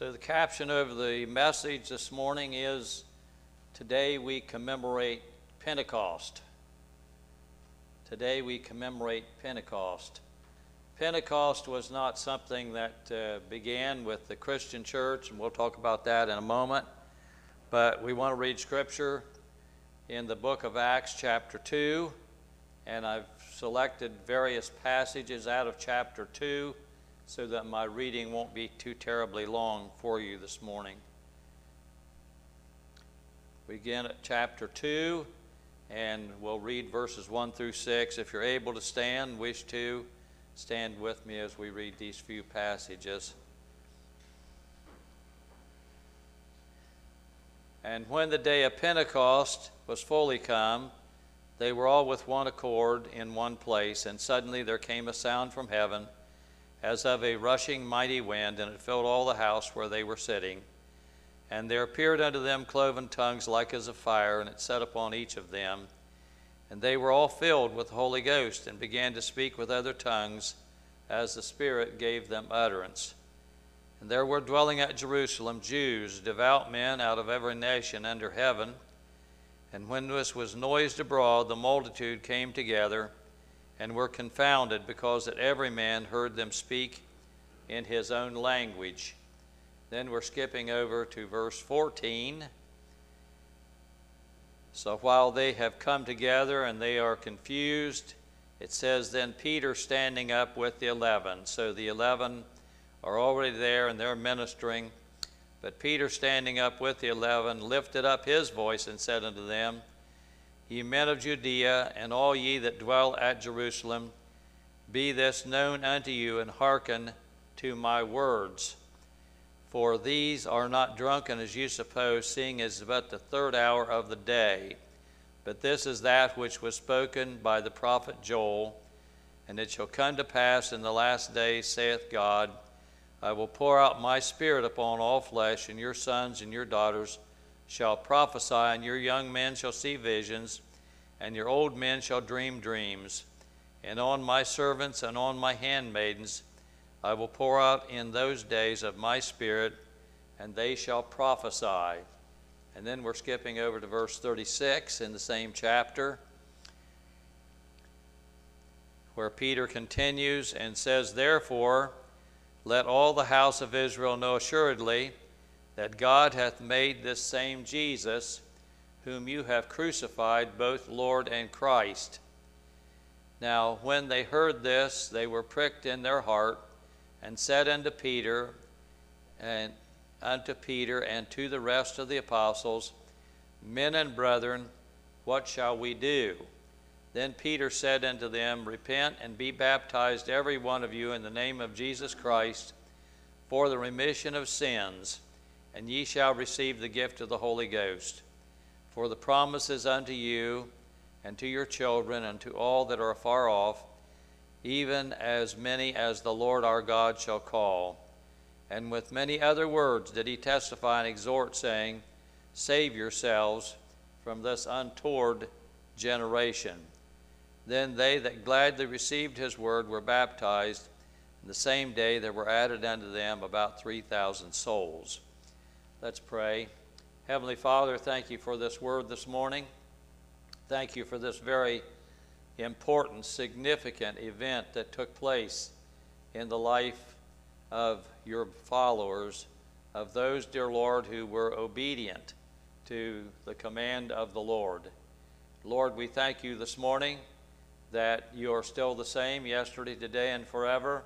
So, the caption of the message this morning is Today we commemorate Pentecost. Today we commemorate Pentecost. Pentecost was not something that uh, began with the Christian church, and we'll talk about that in a moment. But we want to read scripture in the book of Acts, chapter 2, and I've selected various passages out of chapter 2 so that my reading won't be too terribly long for you this morning. We begin at chapter 2, and we'll read verses 1 through 6. If you're able to stand, wish to, stand with me as we read these few passages. And when the day of Pentecost was fully come, they were all with one accord in one place, and suddenly there came a sound from heaven as of a rushing mighty wind, and it filled all the house where they were sitting. And there appeared unto them cloven tongues like as of fire, and it set upon each of them. And they were all filled with the Holy Ghost, and began to speak with other tongues, as the Spirit gave them utterance. And there were dwelling at Jerusalem Jews, devout men out of every nation under heaven. And when this was noised abroad, the multitude came together and were confounded because that every man heard them speak in his own language. Then we're skipping over to verse 14. So while they have come together and they are confused, it says, Then Peter standing up with the eleven. So the eleven are already there and they're ministering. But Peter standing up with the eleven lifted up his voice and said unto them, Ye men of Judea, and all ye that dwell at Jerusalem, be this known unto you, and hearken to my words. For these are not drunken as you suppose, seeing it is but the third hour of the day. But this is that which was spoken by the prophet Joel. And it shall come to pass in the last days, saith God, I will pour out my spirit upon all flesh, and your sons and your daughters shall prophesy, and your young men shall see visions, and your old men shall dream dreams. And on my servants and on my handmaidens I will pour out in those days of my spirit, and they shall prophesy. And then we're skipping over to verse 36 in the same chapter, where Peter continues and says, Therefore, let all the house of Israel know assuredly that God hath made this same Jesus, whom you have crucified, both Lord and Christ. Now, when they heard this, they were pricked in their heart, and said unto Peter, and unto Peter and to the rest of the apostles, Men and brethren, what shall we do? Then Peter said unto them, Repent and be baptized, every one of you, in the name of Jesus Christ, for the remission of sins and ye shall receive the gift of the Holy Ghost. For the promise is unto you, and to your children, and to all that are afar off, even as many as the Lord our God shall call. And with many other words did he testify and exhort, saying, Save yourselves from this untoward generation. Then they that gladly received his word were baptized, and the same day there were added unto them about 3,000 souls. Let's pray. Heavenly Father, thank you for this word this morning. Thank you for this very important, significant event that took place in the life of your followers, of those, dear Lord, who were obedient to the command of the Lord. Lord, we thank you this morning that you are still the same yesterday, today, and forever.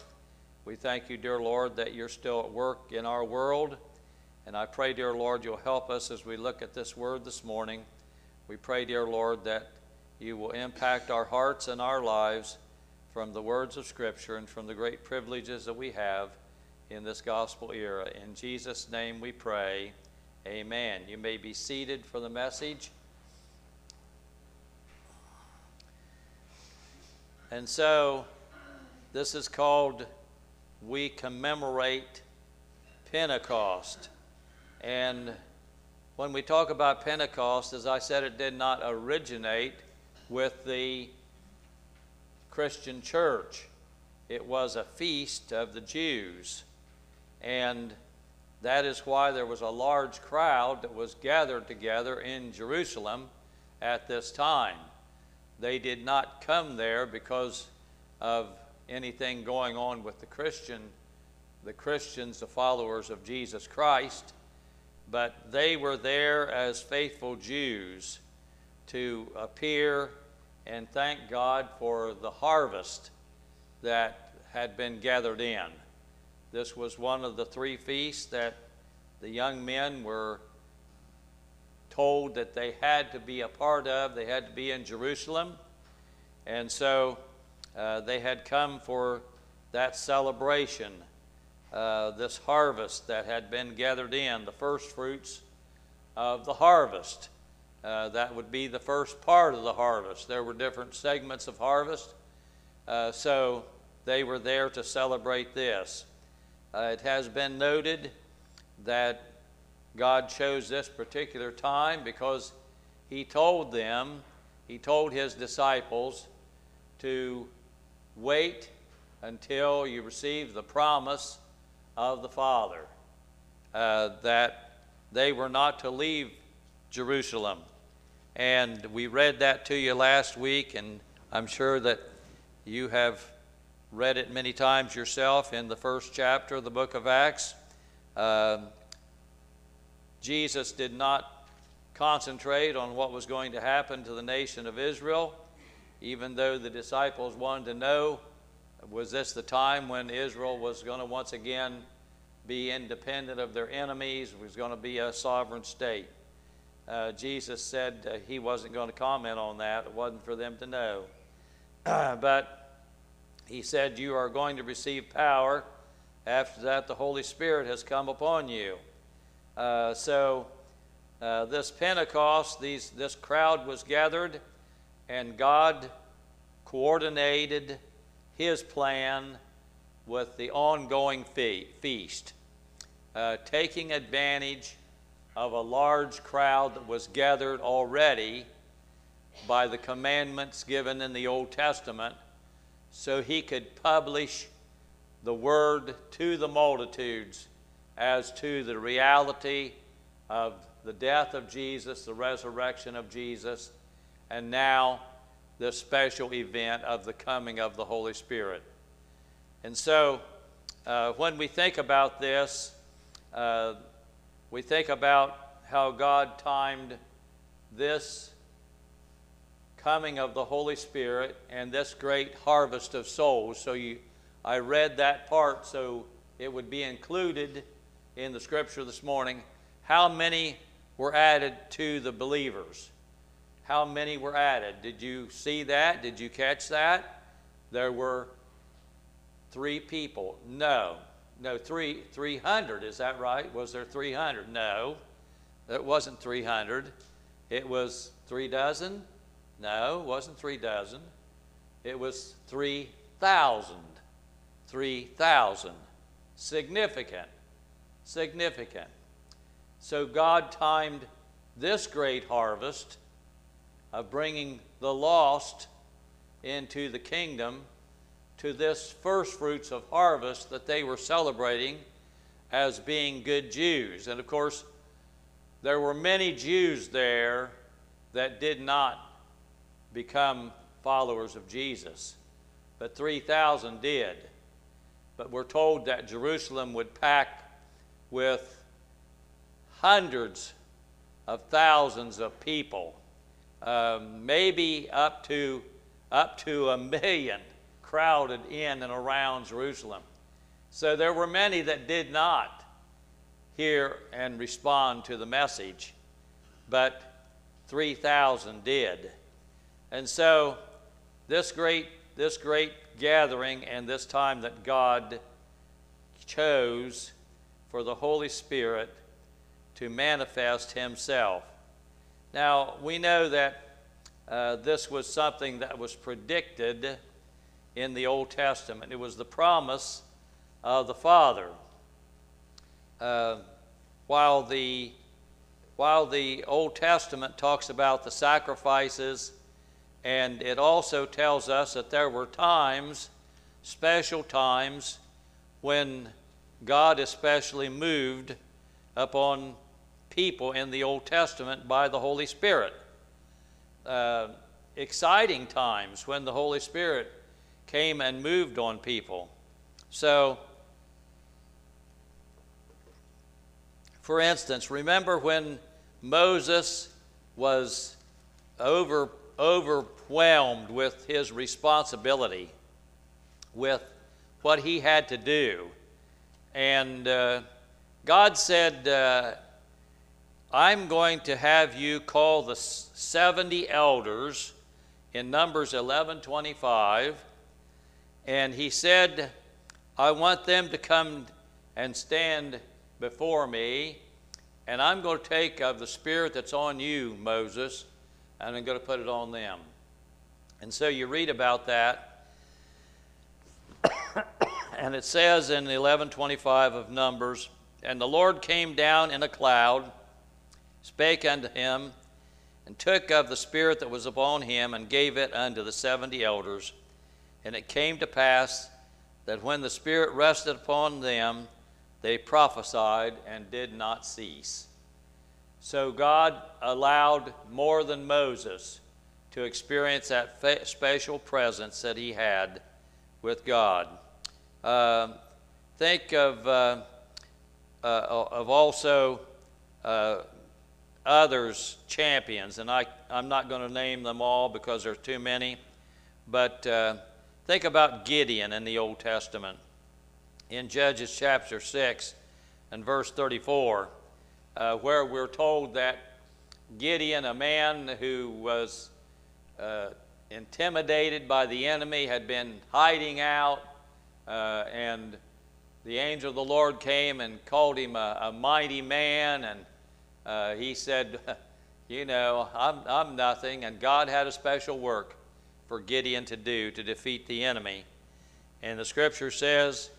We thank you, dear Lord, that you're still at work in our world and I pray, dear Lord, you'll help us as we look at this word this morning. We pray, dear Lord, that you will impact our hearts and our lives from the words of Scripture and from the great privileges that we have in this gospel era. In Jesus' name we pray. Amen. You may be seated for the message. And so, this is called We Commemorate Pentecost. And when we talk about Pentecost, as I said, it did not originate with the Christian church. It was a feast of the Jews. And That is why there was a large crowd that was gathered together in Jerusalem at this time. They did not come there because of anything going on with the Christian, the Christians, the followers of Jesus Christ, but they were there as faithful Jews to appear and thank God for the harvest that had been gathered in. This was one of the three feasts that the young men were told that they had to be a part of. They had to be in Jerusalem. And so uh, they had come for that celebration, uh, this harvest that had been gathered in, the first fruits of the harvest. Uh, that would be the first part of the harvest. There were different segments of harvest. Uh, so they were there to celebrate this. Uh, it has been noted that God chose this particular time because He told them, He told His disciples to wait until you receive the promise of the Father, uh, that they were not to leave Jerusalem. And we read that to you last week, and I'm sure that you have read it many times yourself in the first chapter of the book of Acts. Uh, Jesus did not concentrate on what was going to happen to the nation of Israel, even though the disciples wanted to know was this the time when Israel was going to once again be independent of their enemies, was going to be a sovereign state. Uh, Jesus said uh, he wasn't going to comment on that. It wasn't for them to know. but he said, You are going to receive power. After that, the Holy Spirit has come upon you. Uh, so, uh, this Pentecost, these, this crowd was gathered, and God coordinated his plan with the ongoing fe- feast, uh, taking advantage of a large crowd that was gathered already by the commandments given in the Old Testament so he could publish the word to the multitudes as to the reality of the death of Jesus, the resurrection of Jesus, and now the special event of the coming of the Holy Spirit. And so, uh, when we think about this, uh, we think about how God timed this coming of the Holy Spirit and this great harvest of souls. So you, I read that part so it would be included in the scripture this morning. How many were added to the believers? How many were added? Did you see that? Did you catch that? There were three people. No. No, three, 300. Is that right? Was there 300? No. It wasn't 300. It was three dozen. No, it wasn't three dozen. It was 3,000. 3,000. Significant. Significant. So God timed this great harvest of bringing the lost into the kingdom to this first fruits of harvest that they were celebrating as being good Jews. And of course, there were many Jews there that did not become followers of Jesus. But 3,000 did. But we're told that Jerusalem would pack with hundreds of thousands of people, um, maybe up to, up to a million crowded in and around Jerusalem. So there were many that did not hear and respond to the message, but 3,000 did. And so, this great, this great gathering and this time that God chose for the Holy Spirit to manifest Himself. Now, we know that uh, this was something that was predicted in the Old Testament, it was the promise of the Father. Uh, while the while the Old Testament talks about the sacrifices and it also tells us that there were times, special times, when God especially moved upon people in the Old Testament by the Holy Spirit. Uh, exciting times when the Holy Spirit came and moved on people. So, for instance, remember when Moses was over, overwhelmed with his responsibility, with what he had to do. And uh, God said, uh, I'm going to have you call the 70 elders in Numbers 11:25 and he said I want them to come and stand before me and I'm going to take of the spirit that's on you Moses and I'm going to put it on them. And so you read about that and it says in 11:25 of Numbers and the Lord came down in a cloud spake unto him and took of the Spirit that was upon him, and gave it unto the seventy elders. And it came to pass that when the Spirit rested upon them, they prophesied and did not cease. So God allowed more than Moses to experience that fa- special presence that he had with God. Uh, think of, uh, uh, of also uh, others champions, and I, I'm not going to name them all because there's too many, but uh, think about Gideon in the Old Testament. In Judges chapter 6 and verse 34, uh, where we're told that Gideon, a man who was uh, intimidated by the enemy, had been hiding out, uh, and the angel of the Lord came and called him a, a mighty man and uh, he said, You know, I'm, I'm nothing, and God had a special work for Gideon to do to defeat the enemy. And the scripture says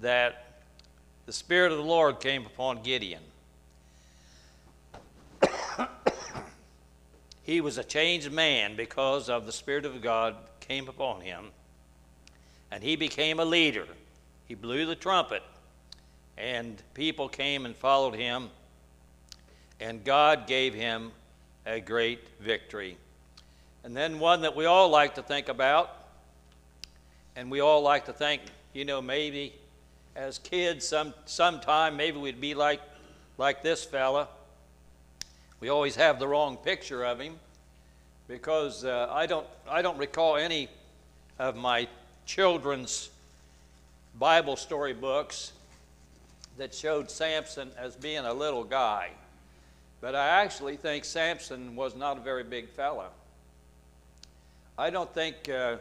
that the Spirit of the Lord came upon Gideon. he was a changed man because of the Spirit of God came upon him, and he became a leader. He blew the trumpet, and people came and followed him and God gave him a great victory. And then one that we all like to think about, and we all like to think, you know, maybe as kids, some sometime maybe we'd be like like this fella. We always have the wrong picture of him because uh, I don't I don't recall any of my children's Bible story books that showed Samson as being a little guy. But I actually think Samson was not a very big fellow. I don't think uh,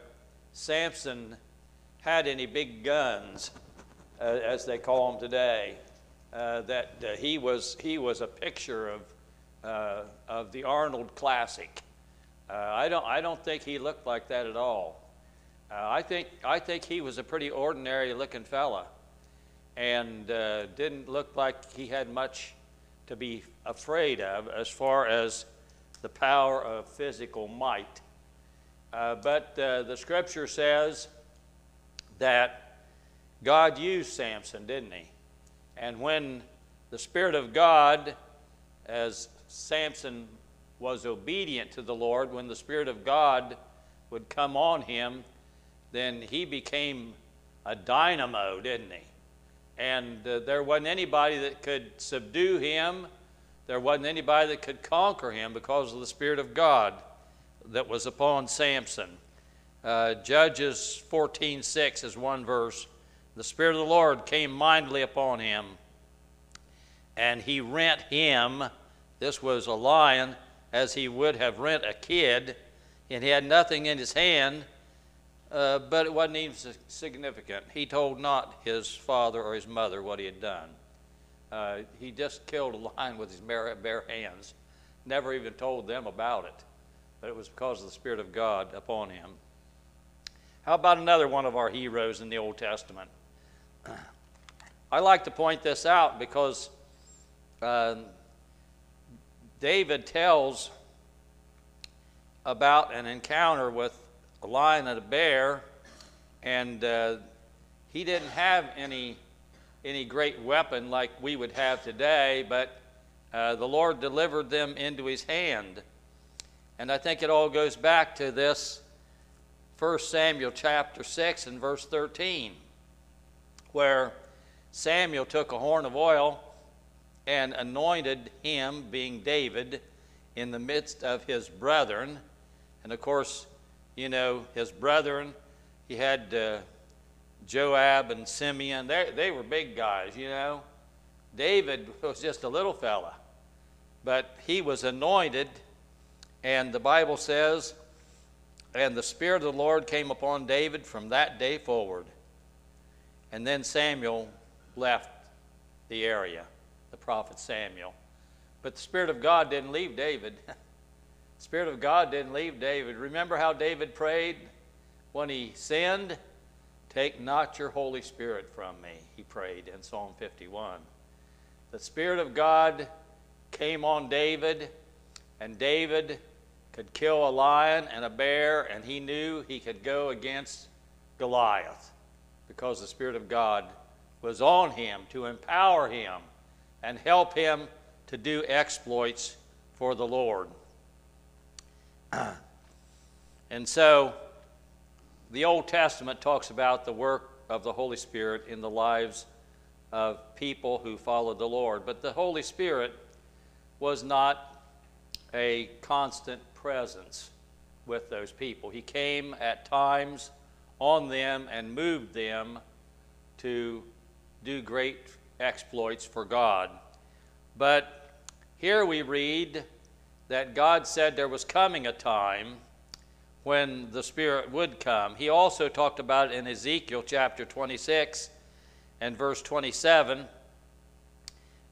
Samson had any big guns, uh, as they call them today. Uh, that uh, he was he was a picture of uh, of the Arnold classic. Uh, I don't I don't think he looked like that at all. I think I think he was a pretty ordinary looking fella, and didn't look like he had much to be afraid of as far as the power of physical might. Uh, but uh, the scripture says that God used Samson, didn't he? And when the Spirit of God, as Samson was obedient to the Lord, when the Spirit of God would come on him, then he became a dynamo, didn't he? And uh, there wasn't anybody that could subdue him. There wasn't anybody that could conquer him because of the Spirit of God that was upon Samson. Uh, Judges 14:6 is one verse. The Spirit of the Lord came mightily upon him, and he rent him. This was a lion, as he would have rent a kid, and he had nothing in his hand uh, but it wasn't even significant. He told not his father or his mother what he had done. Uh, he just killed a lion with his bare, bare hands, never even told them about it. But it was because of the Spirit of God upon him. How about another one of our heroes in the Old Testament? I like to point this out because uh, David tells about an encounter with a lion and a bear, and uh, he didn't have any any great weapon like we would have today, but uh, the Lord delivered them into his hand. And I think it all goes back to this 1 Samuel chapter 6 and verse 13, where Samuel took a horn of oil and anointed him, being David, in the midst of his brethren. And of course, you know, his brethren, he had uh, Joab and Simeon. They, they were big guys, you know. David was just a little fella, but he was anointed, and the Bible says, and the Spirit of the Lord came upon David from that day forward. And then Samuel left the area, the prophet Samuel. But the Spirit of God didn't leave David. Spirit of God didn't leave David. Remember how David prayed when he sinned? Take not your Holy Spirit from me, he prayed in Psalm 51. The Spirit of God came on David, and David could kill a lion and a bear, and he knew he could go against Goliath because the Spirit of God was on him to empower him and help him to do exploits for the Lord. and so, the Old Testament talks about the work of the Holy Spirit in the lives of people who followed the Lord. But the Holy Spirit was not a constant presence with those people. He came at times on them and moved them to do great exploits for God. But here we read that God said there was coming a time when the Spirit would come. He also talked about it in Ezekiel chapter 26 and verse 27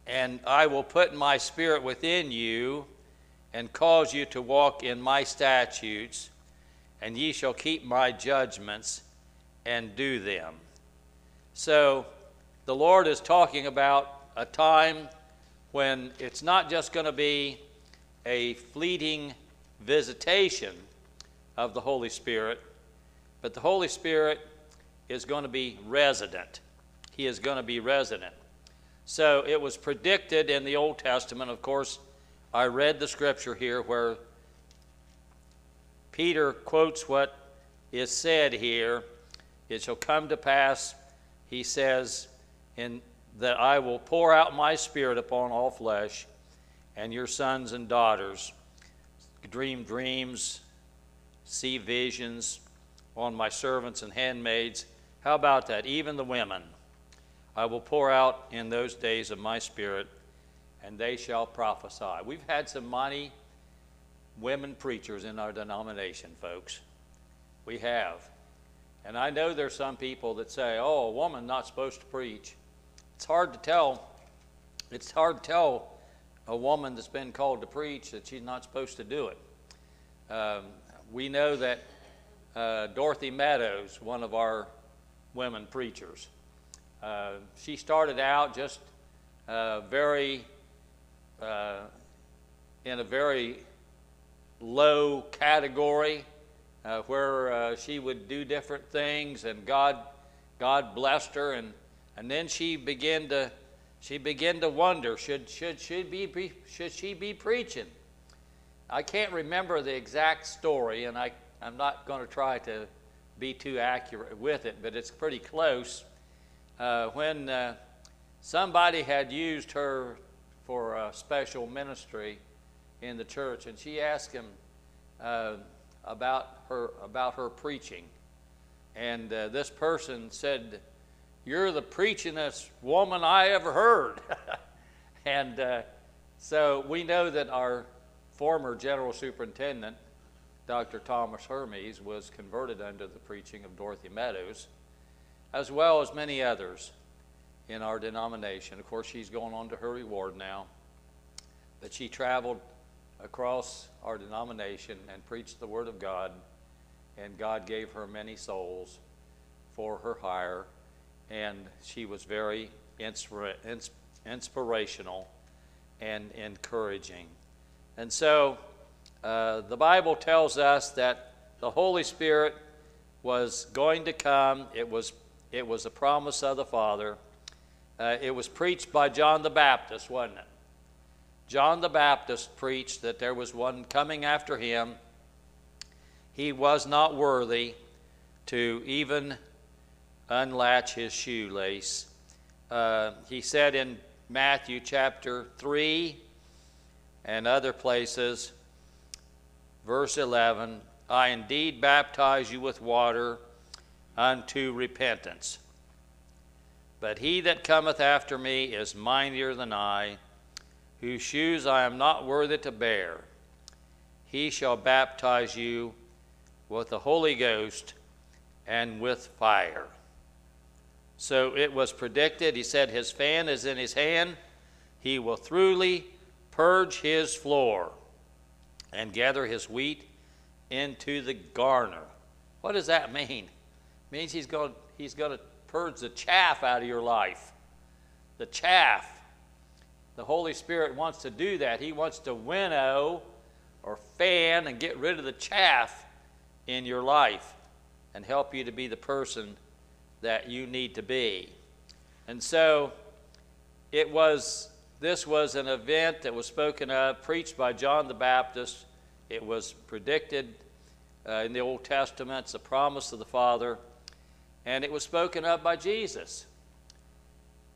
And I will put my Spirit within you and cause you to walk in my statutes, and ye shall keep my judgments and do them. So the Lord is talking about a time when it's not just going to be a fleeting visitation of the Holy Spirit, but the Holy Spirit is going to be resident. He is going to be resident. So it was predicted in the Old Testament. Of course, I read the scripture here where Peter quotes what is said here. It shall come to pass, he says, in that I will pour out my spirit upon all flesh, and your sons and daughters dream dreams, see visions on my servants and handmaids. How about that? Even the women. I will pour out in those days of my spirit, and they shall prophesy. We've had some mighty women preachers in our denomination, folks. We have. And I know there's some people that say, oh, a woman not supposed to preach. It's hard to tell. It's hard to tell a woman that's been called to preach that she's not supposed to do it. Um, we know that uh, Dorothy Meadows, one of our women preachers, uh, she started out just uh, very uh, in a very low category uh, where uh, she would do different things, and God, God blessed her, and and then she began to she began to wonder should should she be should she be preaching I can't remember the exact story, and I, I'm not going to try to be too accurate with it, but it's pretty close. Uh, when uh, somebody had used her for a special ministry in the church, and she asked him uh, about her about her preaching, and uh, this person said, "You're the preachingest woman I ever heard," and uh, so we know that our former General Superintendent, Dr. Thomas Hermiz, was converted under the preaching of Dorothy Meadows, as well as many others in our denomination. Of course, she's going on to her reward now. But she traveled across our denomination and preached the Word of God, and God gave her many souls for her hire, and she was very inspira- inspirational and encouraging. And so uh, the Bible tells us that the Holy Spirit was going to come. It was, it was a promise of the Father. Uh, it was preached by John the Baptist, wasn't it? John the Baptist preached that there was one coming after him. He was not worthy to even unlatch his shoelace. Uh, he said in Matthew chapter 3 and other places, verse 11, I indeed baptize you with water unto repentance. But he that cometh after me is mightier than I, whose shoes I am not worthy to bear. He shall baptize you with the Holy Ghost and with fire. So it was predicted. He said, His fan is in his hand. He will thoroughly purge his floor and gather his wheat into the garner. What does that mean? It means he's going, he's going to purge the chaff out of your life. The chaff. The Holy Spirit wants to do that. He wants to winnow or fan and get rid of the chaff in your life and help you to be the person that you need to be. And so it was this was an event that was spoken of, preached by John the Baptist. It was predicted uh, in the Old Testament, it's a promise of the Father, and it was spoken of by Jesus.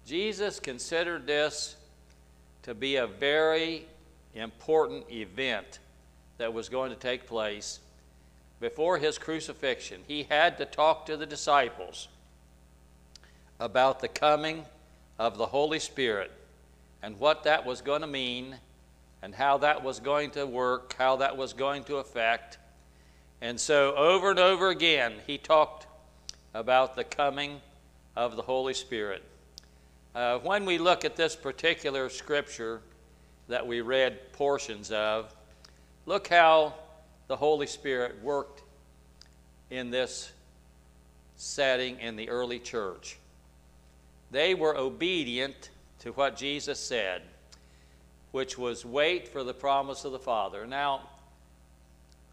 Jesus considered this to be a very important event that was going to take place before his crucifixion. He had to talk to the disciples about the coming of the Holy Spirit and what that was going to mean and how that was going to work, how that was going to affect. And so, over and over again, he talked about the coming of the Holy Spirit. Uh, when we look at this particular scripture that we read portions of, look how the Holy Spirit worked in this setting in the early church. They were obedient to what Jesus said, which was wait for the promise of the Father. Now,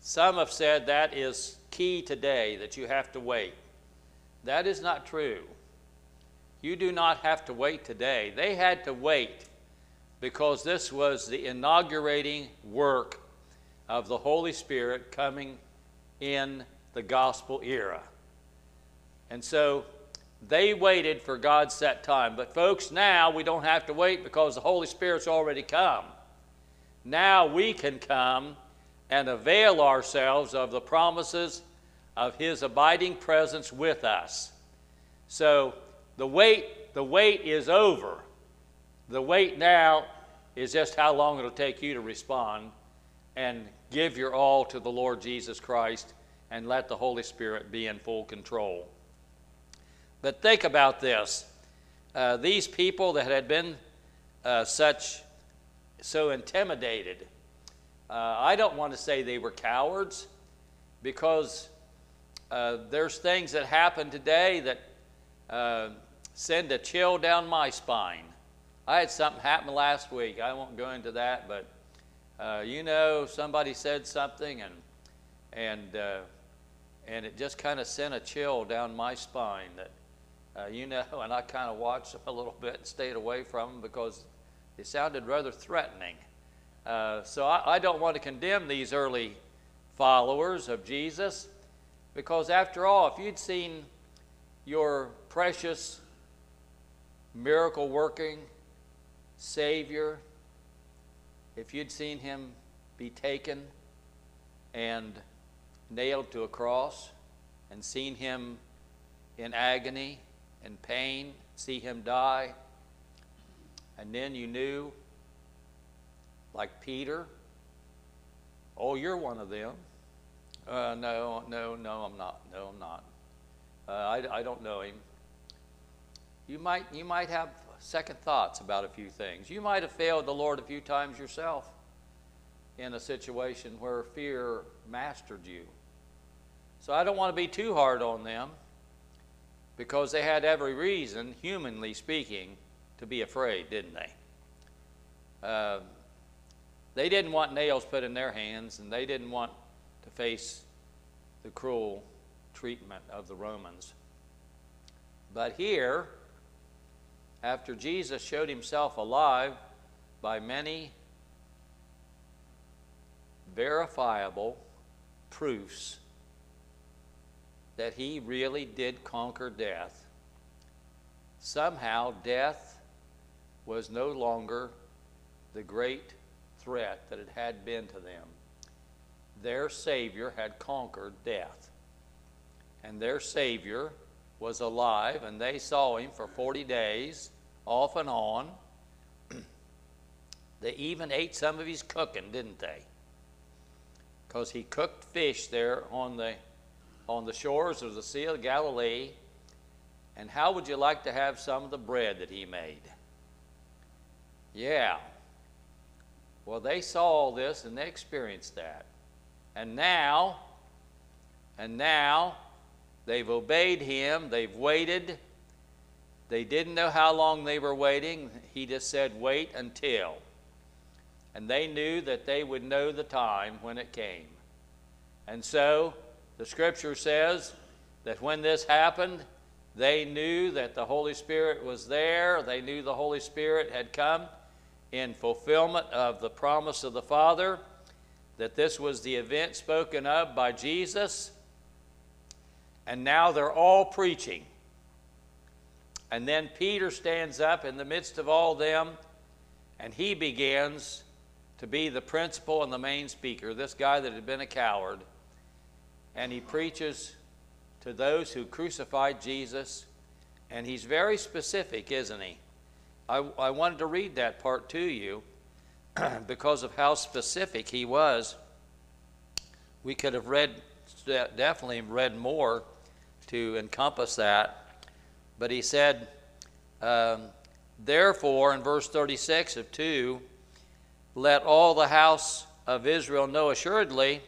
some have said that is key today, that you have to wait. That is not true. You do not have to wait today. They had to wait because this was the inaugurating work of the Holy Spirit coming in the gospel era. And so they waited for God's set time. But, folks, now we don't have to wait because the Holy Spirit's already come. Now we can come and avail ourselves of the promises of His abiding presence with us. So, the wait, the wait is over. The wait now is just how long it'll take you to respond and give your all to the Lord Jesus Christ and let the Holy Spirit be in full control. But think about this. Uh, these people that had been uh, such, so intimidated, uh, I don't want to say they were cowards because uh, there's things that happen today that uh, send a chill down my spine. I had something happen last week. I won't go into that, but uh, you know, somebody said something and and and it just kind of sent a chill down my spine that uh, you know, and I kind of watched them a little bit and stayed away from them because they sounded rather threatening. Uh, so I, I don't want to condemn these early followers of Jesus because, after all, if you'd seen your precious miracle working Savior, if you'd seen him be taken and nailed to a cross and seen him in agony and pain, see him die. And then you knew, like Peter, oh, you're one of them. Uh, no, no, no, I'm not. No, I'm not. Uh, I, I don't know him. You might, you might have second thoughts about a few things. You might have failed the Lord a few times yourself in a situation where fear mastered you. So I don't want to be too hard on them because they had every reason, humanly speaking, to be afraid, didn't they? Uh, they didn't want nails put in their hands, and they didn't want to face the cruel treatment of the Romans. But here, after Jesus showed himself alive by many verifiable proofs that he really did conquer death, somehow death was no longer the great threat that it had been to them. Their Savior had conquered death. And their Savior was alive, and they saw him for 40 days, off and on. they even ate some of his cooking, didn't they? Because he cooked fish there on the, on the shores of the Sea of Galilee. And how would you like to have some of the bread that he made? Yeah. Well, they saw all this and they experienced that. And now, and now, they've obeyed him, they've waited. They didn't know how long they were waiting. He just said, wait until. And they knew that they would know the time when it came. And so, the scripture says that when this happened, they knew that the Holy Spirit was there. They knew the Holy Spirit had come in fulfillment of the promise of the Father, that this was the event spoken of by Jesus. And now they're all preaching. And then Peter stands up in the midst of all them, and he begins to be the principal and the main speaker, this guy that had been a coward. And he preaches to those who crucified Jesus. And he's very specific, isn't he? I, I wanted to read that part to you because of how specific he was. We could have read, definitely read more to encompass that. But he said, um, Therefore, in verse 36 of 2, let all the house of Israel know assuredly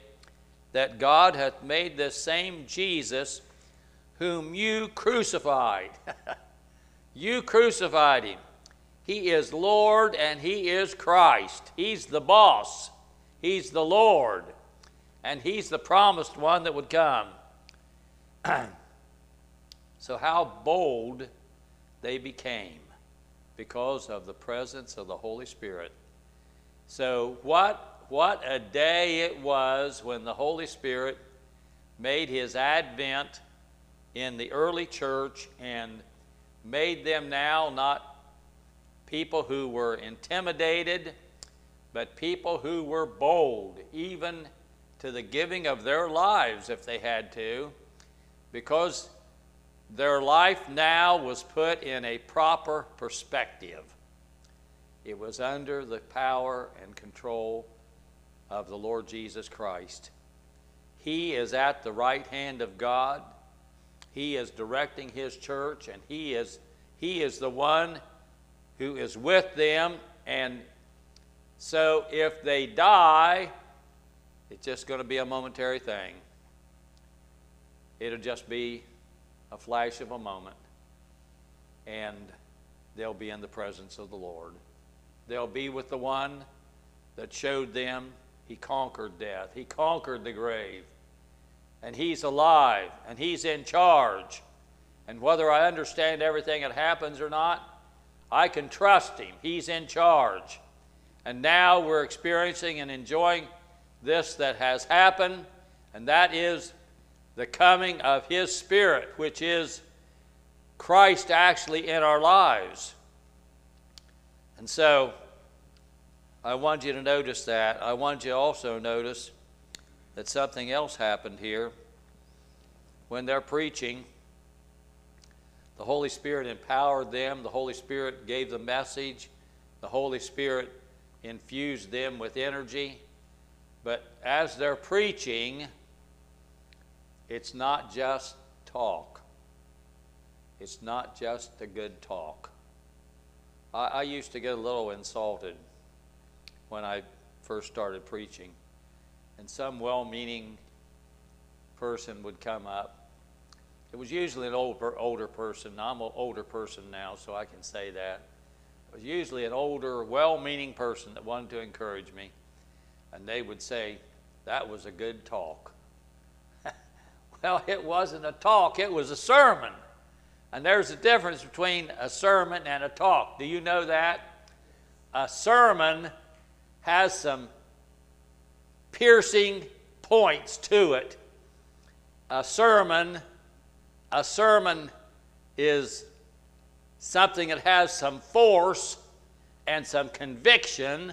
that God hath made this same Jesus whom you crucified. you crucified him. He is Lord and He is Christ. He's the boss, He's the Lord, and He's the promised one that would come. so, how bold they became because of the presence of the Holy Spirit. So, what, what a day it was when the Holy Spirit made his advent in the early church and made them now not people who were intimidated, but people who were bold, even to the giving of their lives if they had to, because their life now was put in a proper perspective. It was under the power and control of the Lord Jesus Christ. He is at the right hand of God. He is directing his church, and he is, he is the one who is with them. And so if they die, it's just going to be a momentary thing. It'll just be a flash of a moment, and they'll be in the presence of the Lord. They'll be with the one that showed them he conquered death, he conquered the grave, and he's alive, and he's in charge. And whether I understand everything that happens or not, I can trust Him. He's in charge. And now we're experiencing and enjoying this that has happened, and that is the coming of His Spirit, which is Christ actually in our lives. And so, I want you to notice that. I want you also notice that something else happened here. When they're preaching, the Holy Spirit empowered them, the Holy Spirit gave the message, the Holy Spirit infused them with energy. But as they're preaching, it's not just talk. It's not just a good talk. I, I used to get a little insulted when I first started preaching, and some well meaning person would come up it was usually an older, older person. I'm an older person now, so I can say that. It was usually an older, well meaning person that wanted to encourage me. And they would say, That was a good talk. well, it wasn't a talk, it was a sermon. And there's a difference between a sermon and a talk. Do you know that? A sermon has some piercing points to it. A sermon, a sermon is something that has some force and some conviction.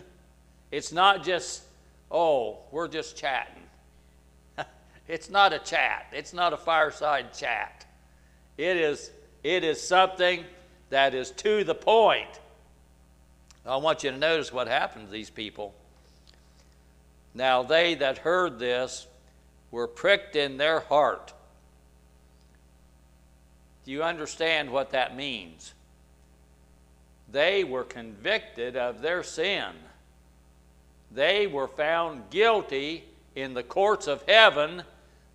It's not just, oh, we're just chatting. it's not a chat. It's not a fireside chat. It is, it is something that is to the point. I want you to notice what happened to these people. Now they that heard this were pricked in their heart. Do you understand what that means? They were convicted of their sin. They were found guilty in the courts of heaven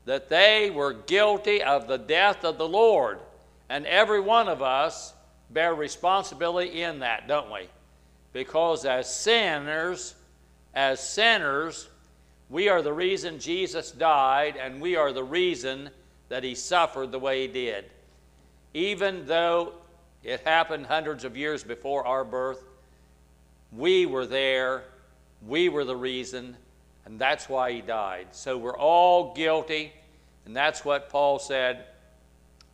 that they were guilty of the death of the Lord. And every one of us bear responsibility in that, don't we? Because as sinners, as sinners, we are the reason Jesus died, and we are the reason that he suffered the way he did. Even though it happened hundreds of years before our birth, we were there, we were the reason, and that's why he died. So we're all guilty, and that's what Paul said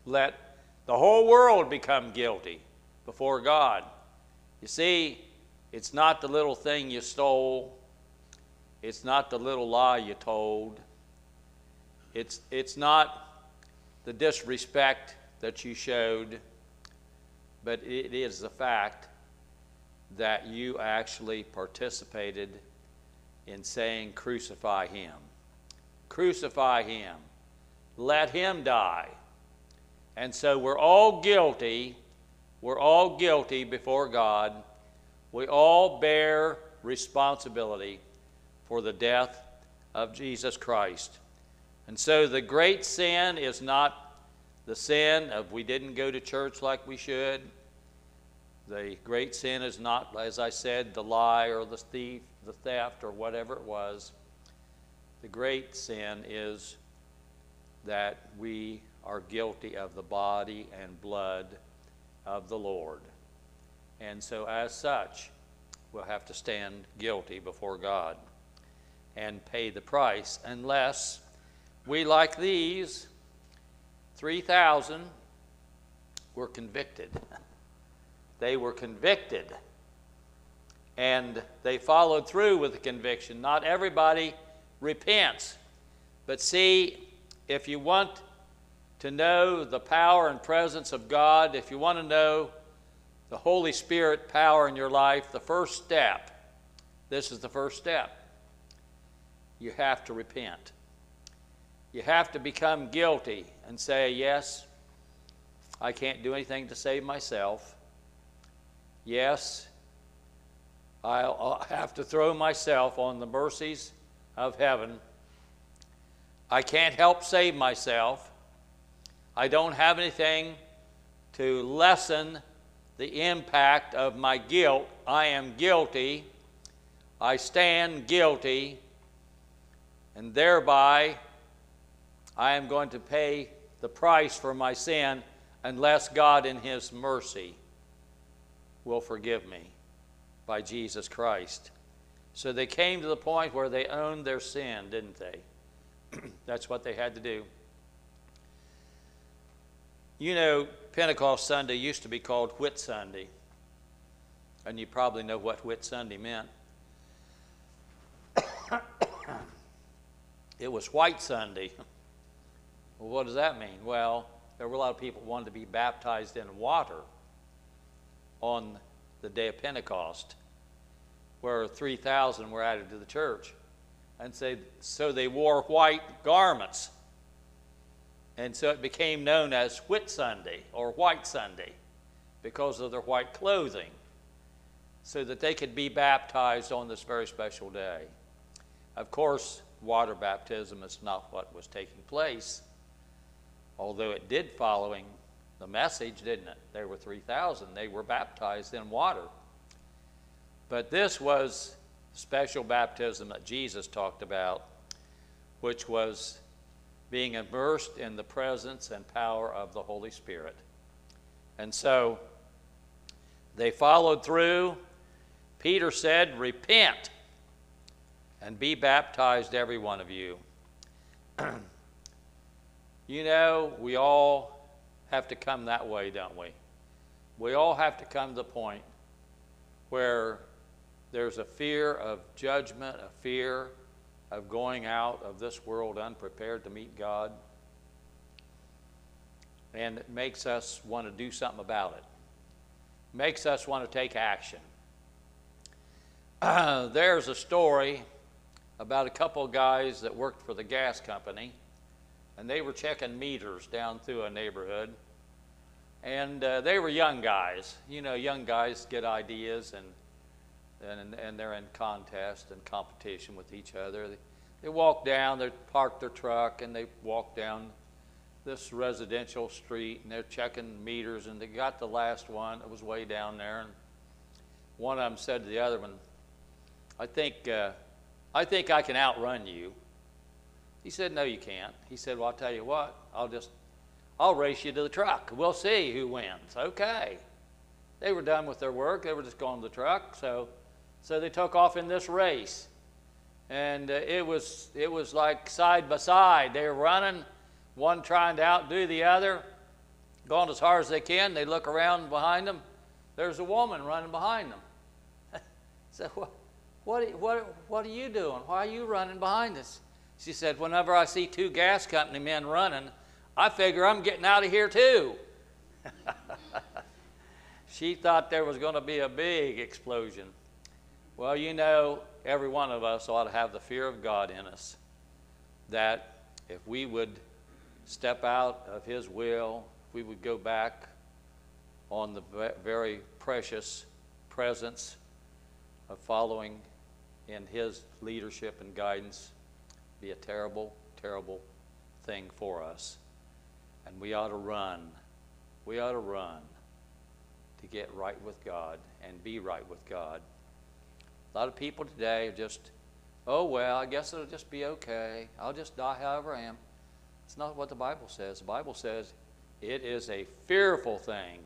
let the whole world become guilty before God. You see, it's not the little thing you stole. It's not the little lie you told. It's, it's not the disrespect that you showed, but it is the fact that you actually participated in saying, Crucify him. Crucify him. Let him die. And so we're all guilty. We're all guilty before God we all bear responsibility for the death of Jesus Christ. And so the great sin is not the sin of we didn't go to church like we should. The great sin is not, as I said, the lie or the thief, the theft or whatever it was. The great sin is that we are guilty of the body and blood of the Lord. And so, as such, we'll have to stand guilty before God and pay the price unless we, like these 3,000, were convicted. They were convicted and they followed through with the conviction. Not everybody repents. But see, if you want to know the power and presence of God, if you want to know the Holy Spirit power in your life, the first step, this is the first step. You have to repent. You have to become guilty and say, Yes, I can't do anything to save myself. Yes, I'll have to throw myself on the mercies of heaven. I can't help save myself. I don't have anything to lessen the impact of my guilt. I am guilty. I stand guilty. And thereby, I am going to pay the price for my sin unless God, in His mercy, will forgive me by Jesus Christ. So they came to the point where they owned their sin, didn't they? That's what they had to do. You know, Pentecost Sunday used to be called Whit Sunday. And you probably know what Whit Sunday meant. it was White Sunday. well, what does that mean? Well, there were a lot of people who wanted to be baptized in water on the day of Pentecost, where 3,000 were added to the church. And so, so they wore white garments and so it became known as Whit Sunday or White Sunday because of their white clothing, so that they could be baptized on this very special day. Of course, water baptism is not what was taking place, although it did following the message, didn't it? There were 3,000. They were baptized in water. But this was special baptism that Jesus talked about, which was being immersed in the presence and power of the Holy Spirit. And so they followed through. Peter said, Repent and be baptized, every one of you. you know, we all have to come that way, don't we? We all have to come to the point where there's a fear of judgment, a fear of going out of this world unprepared to meet God. And it makes us want to do something about it, makes us want to take action. There's a story about a couple of guys that worked for the gas company, and they were checking meters down through a neighborhood. And uh, they were young guys. You know, young guys get ideas and and, and they're in contest and competition with each other. They, they walk down, they park their truck, and they walk down this residential street, and they're checking meters, and they got the last one It was way down there, and one of them said to the other one, "I think, uh, I think I can outrun you." He said, "No, you can't." He said, "Well, I'll tell you what. I'll just, I'll race you to the truck. We'll see who wins." Okay. They were done with their work. They were just going to the truck, so so they took off in this race. And uh, it, was, it was like side by side. They were running, one trying to outdo the other, going as hard as they can. They look around behind them. There's a woman running behind them. so, what, what, what, what are you doing? Why are you running behind us? She said, Whenever I see two gas company men running, I figure I'm getting out of here too. she thought there was going to be a big explosion. Well, you know, every one of us ought to have the fear of God in us. That if we would step out of His will, we would go back on the very precious presence of following in His leadership and guidance, be a terrible, terrible thing for us. And we ought to run. We ought to run to get right with God and be right with God. A lot of people today are just, oh, well, I guess it'll just be okay. I'll just die however I am. It's not what the Bible says. The Bible says it is a fearful thing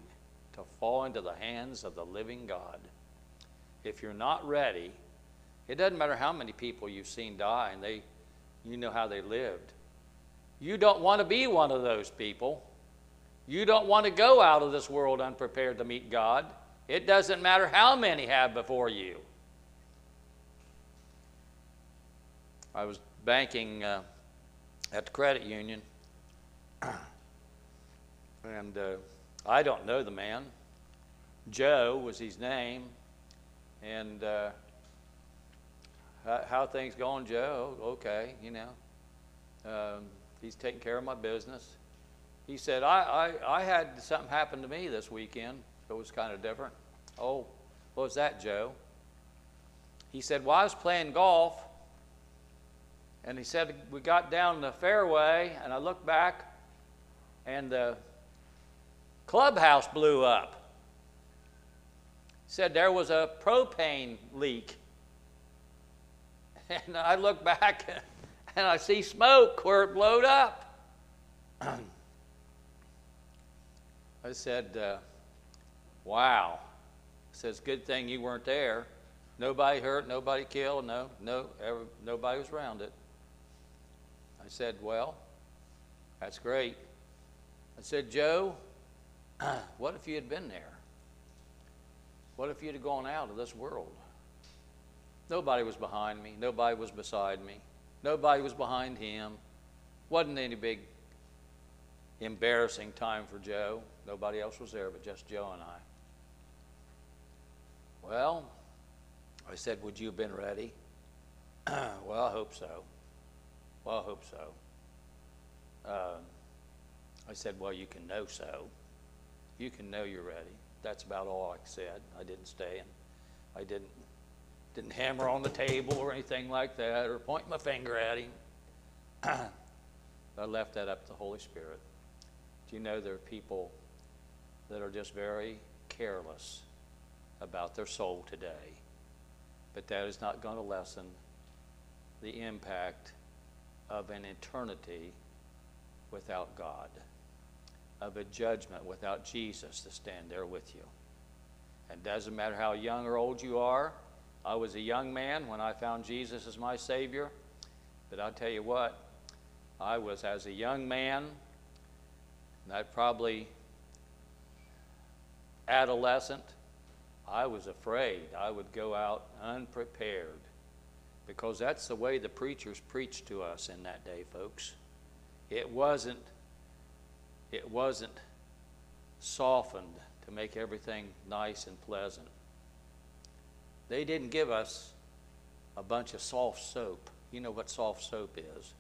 to fall into the hands of the living God. If you're not ready, it doesn't matter how many people you've seen die and they, you know how they lived. You don't want to be one of those people. You don't want to go out of this world unprepared to meet God. It doesn't matter how many have before you. I was banking uh, at the credit union, and uh, I don't know the man. Joe was his name, and uh, how, things going, Joe? Okay, you know. Um, he's taking care of my business. He said, I, I, I had something happen to me this weekend. It was kind of different. Oh, what was that, Joe? He said, Well, I was playing golf and he said, We got down the fairway, and I looked back, and the clubhouse blew up. He said there was a propane leak. And I look back, and I see smoke where it blowed up. I said, uh, Wow. He says, Good thing you weren't there. Nobody hurt, nobody killed, no, no, ever, nobody was around it. I said, Well, that's great. I said, Joe, what if you had been there? What if you'd have gone out of this world? Nobody was behind me. Nobody was beside me. Nobody was behind him. Wasn't any big embarrassing time for Joe. Nobody else was there but just Joe and I. Well, I said, Would you have been ready? well, I hope so. Well, I hope so. Uh, I said, Well, you can know so. You can know you're ready. That's about all I said. I didn't stay and I didn't didn't hammer on the table or anything like that or point my finger at him. I left that up to the Holy Spirit. Do you know there are people that are just very careless about their soul today? But that is not going to lessen the impact of an eternity without God. of a judgment without Jesus to stand there with you. And doesn't matter how young or old you are. I was a young man when I found Jesus as my Savior. But I'll tell you what, I was as a young man, I probably adolescent, I was afraid I would go out unprepared because that's the way the preachers preached to us in that day, folks. It wasn't it wasn't softened to make everything nice and pleasant. They didn't give us a bunch of soft soap. You know what soft soap is.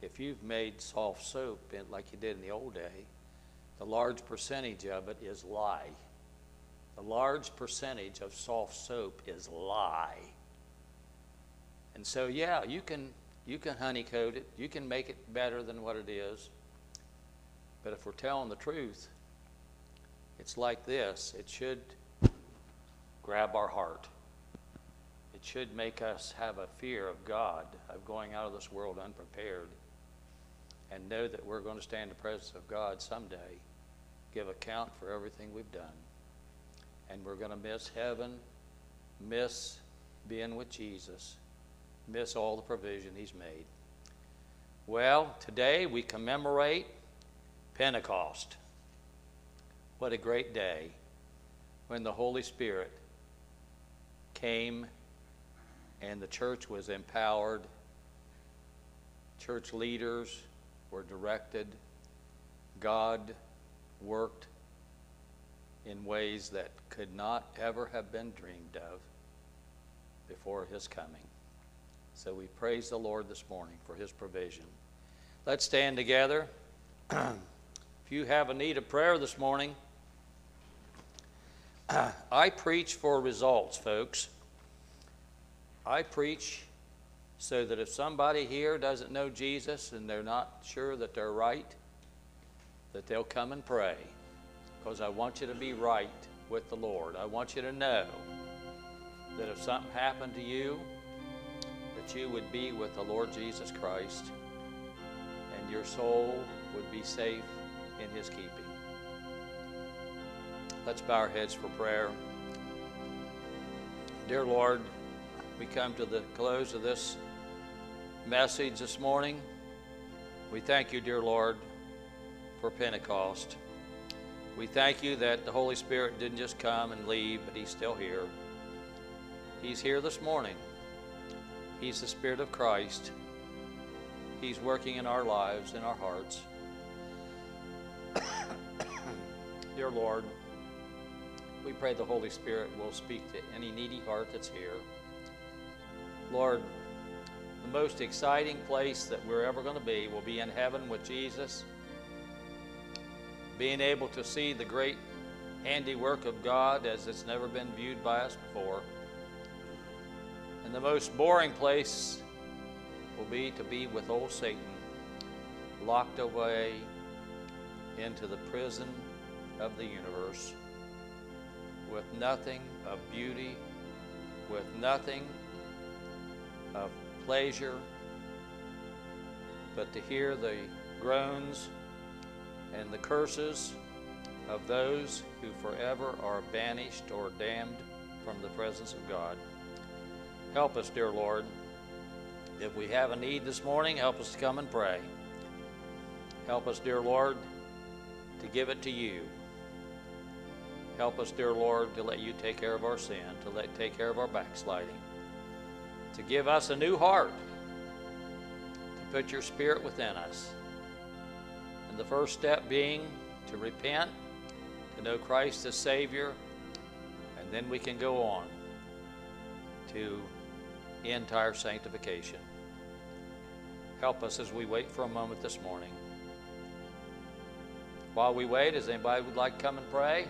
If you've made soft soap like you did in the old day, the large percentage of it is lye. The large percentage of soft soap is lye. And so, yeah, you can, you can honeycoat it, you can make it better than what it is. But if we're telling the truth, it's like this it should grab our heart. It should make us have a fear of God, of going out of this world unprepared, and know that we're going to stand in the presence of God someday, give account for everything we've done. And we're going to miss heaven, miss being with Jesus, miss all the provision He's made. Well, today we commemorate Pentecost. What a great day when the Holy Spirit came and the church was empowered. Church leaders were directed. God worked in ways that could not ever have been dreamed of before his coming. So we praise the Lord this morning for his provision. Let's stand together. if you have a need of prayer this morning, I preach for results, folks. I preach so that if somebody here doesn't know Jesus and they're not sure that they're right, that they'll come and pray. Because I want you to be right with the Lord. I want you to know that if something happened to you, that you would be with the Lord Jesus Christ and your soul would be safe in His keeping. Let's bow our heads for prayer. Dear Lord, we come to the close of this message this morning. We thank you, dear Lord, for Pentecost. We thank you that the Holy Spirit didn't just come and leave, but He's still here. He's here this morning. He's the Spirit of Christ. He's working in our lives, in our hearts. Dear Lord, we pray the Holy Spirit will speak to any needy heart that's here. Lord, the most exciting place that we're ever going to be will be in heaven with Jesus. Being able to see the great handiwork of God as it's never been viewed by us before. And the most boring place will be to be with old Satan, locked away into the prison of the universe with nothing of beauty, with nothing of pleasure, but to hear the groans and the curses of those who forever are banished or damned from the presence of God. Help us, dear Lord. If we have a need this morning, help us to come and pray. Help us, dear Lord, to give it to you. Help us, dear Lord, to let you take care of our sin, to let take care of our backsliding to give us a new heart, to put your spirit within us. And the first step being to repent, to know Christ as Savior, and then we can go on to entire sanctification. Help us as we wait for a moment this morning. While we wait, as anybody would like to come and pray?